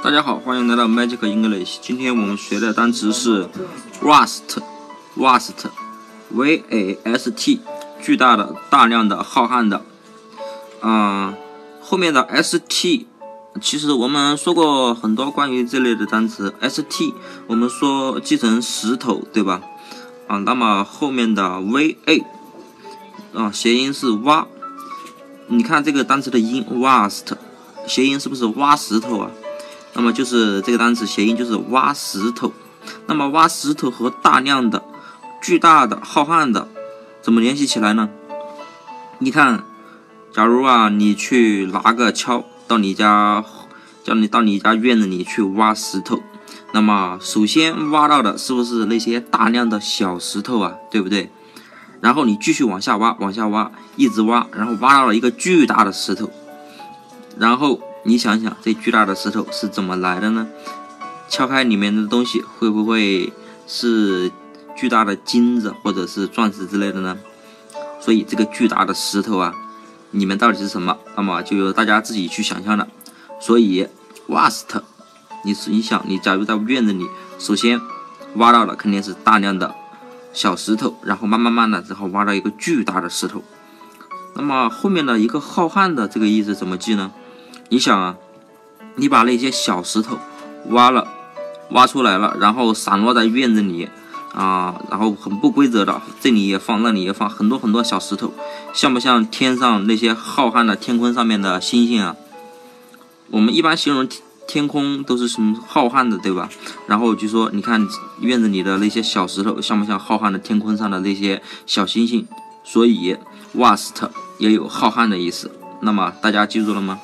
大家好，欢迎来到 Magic English。今天我们学的单词是 vast，vast，v a s t，巨大的、大量的、浩瀚的。嗯，后面的 s t，其实我们说过很多关于这类的单词。s t，我们说记成石头，对吧？啊，那么后面的 v a，啊，谐音是挖。你看这个单词的音 vast，谐音是不是挖石头啊？那么就是这个单词谐音就是挖石头。那么挖石头和大量的、巨大的、浩瀚的怎么联系起来呢？你看，假如啊，你去拿个锹到你家，叫你到你家院子里去挖石头，那么首先挖到的是不是那些大量的小石头啊？对不对？然后你继续往下挖，往下挖，一直挖，然后挖到了一个巨大的石头。然后你想想，这巨大的石头是怎么来的呢？敲开里面的东西，会不会是巨大的金子或者是钻石之类的呢？所以这个巨大的石头啊，里面到底是什么？那么就由大家自己去想象了。所以，vast，你你想，你假如在院子里，首先挖到的肯定是大量的。小石头，然后慢慢慢的，之后挖到一个巨大的石头。那么后面的一个浩瀚的这个意思怎么记呢？你想啊，你把那些小石头挖了，挖出来了，然后散落在院子里啊，然后很不规则的，这里也放，那里也放，很多很多小石头，像不像天上那些浩瀚的天空上面的星星啊？我们一般形容。天空都是什么浩瀚的，对吧？然后就说，你看院子里的那些小石头，像不像浩瀚的天空上的那些小星星？所以，vast 也有浩瀚的意思。那么大家记住了吗？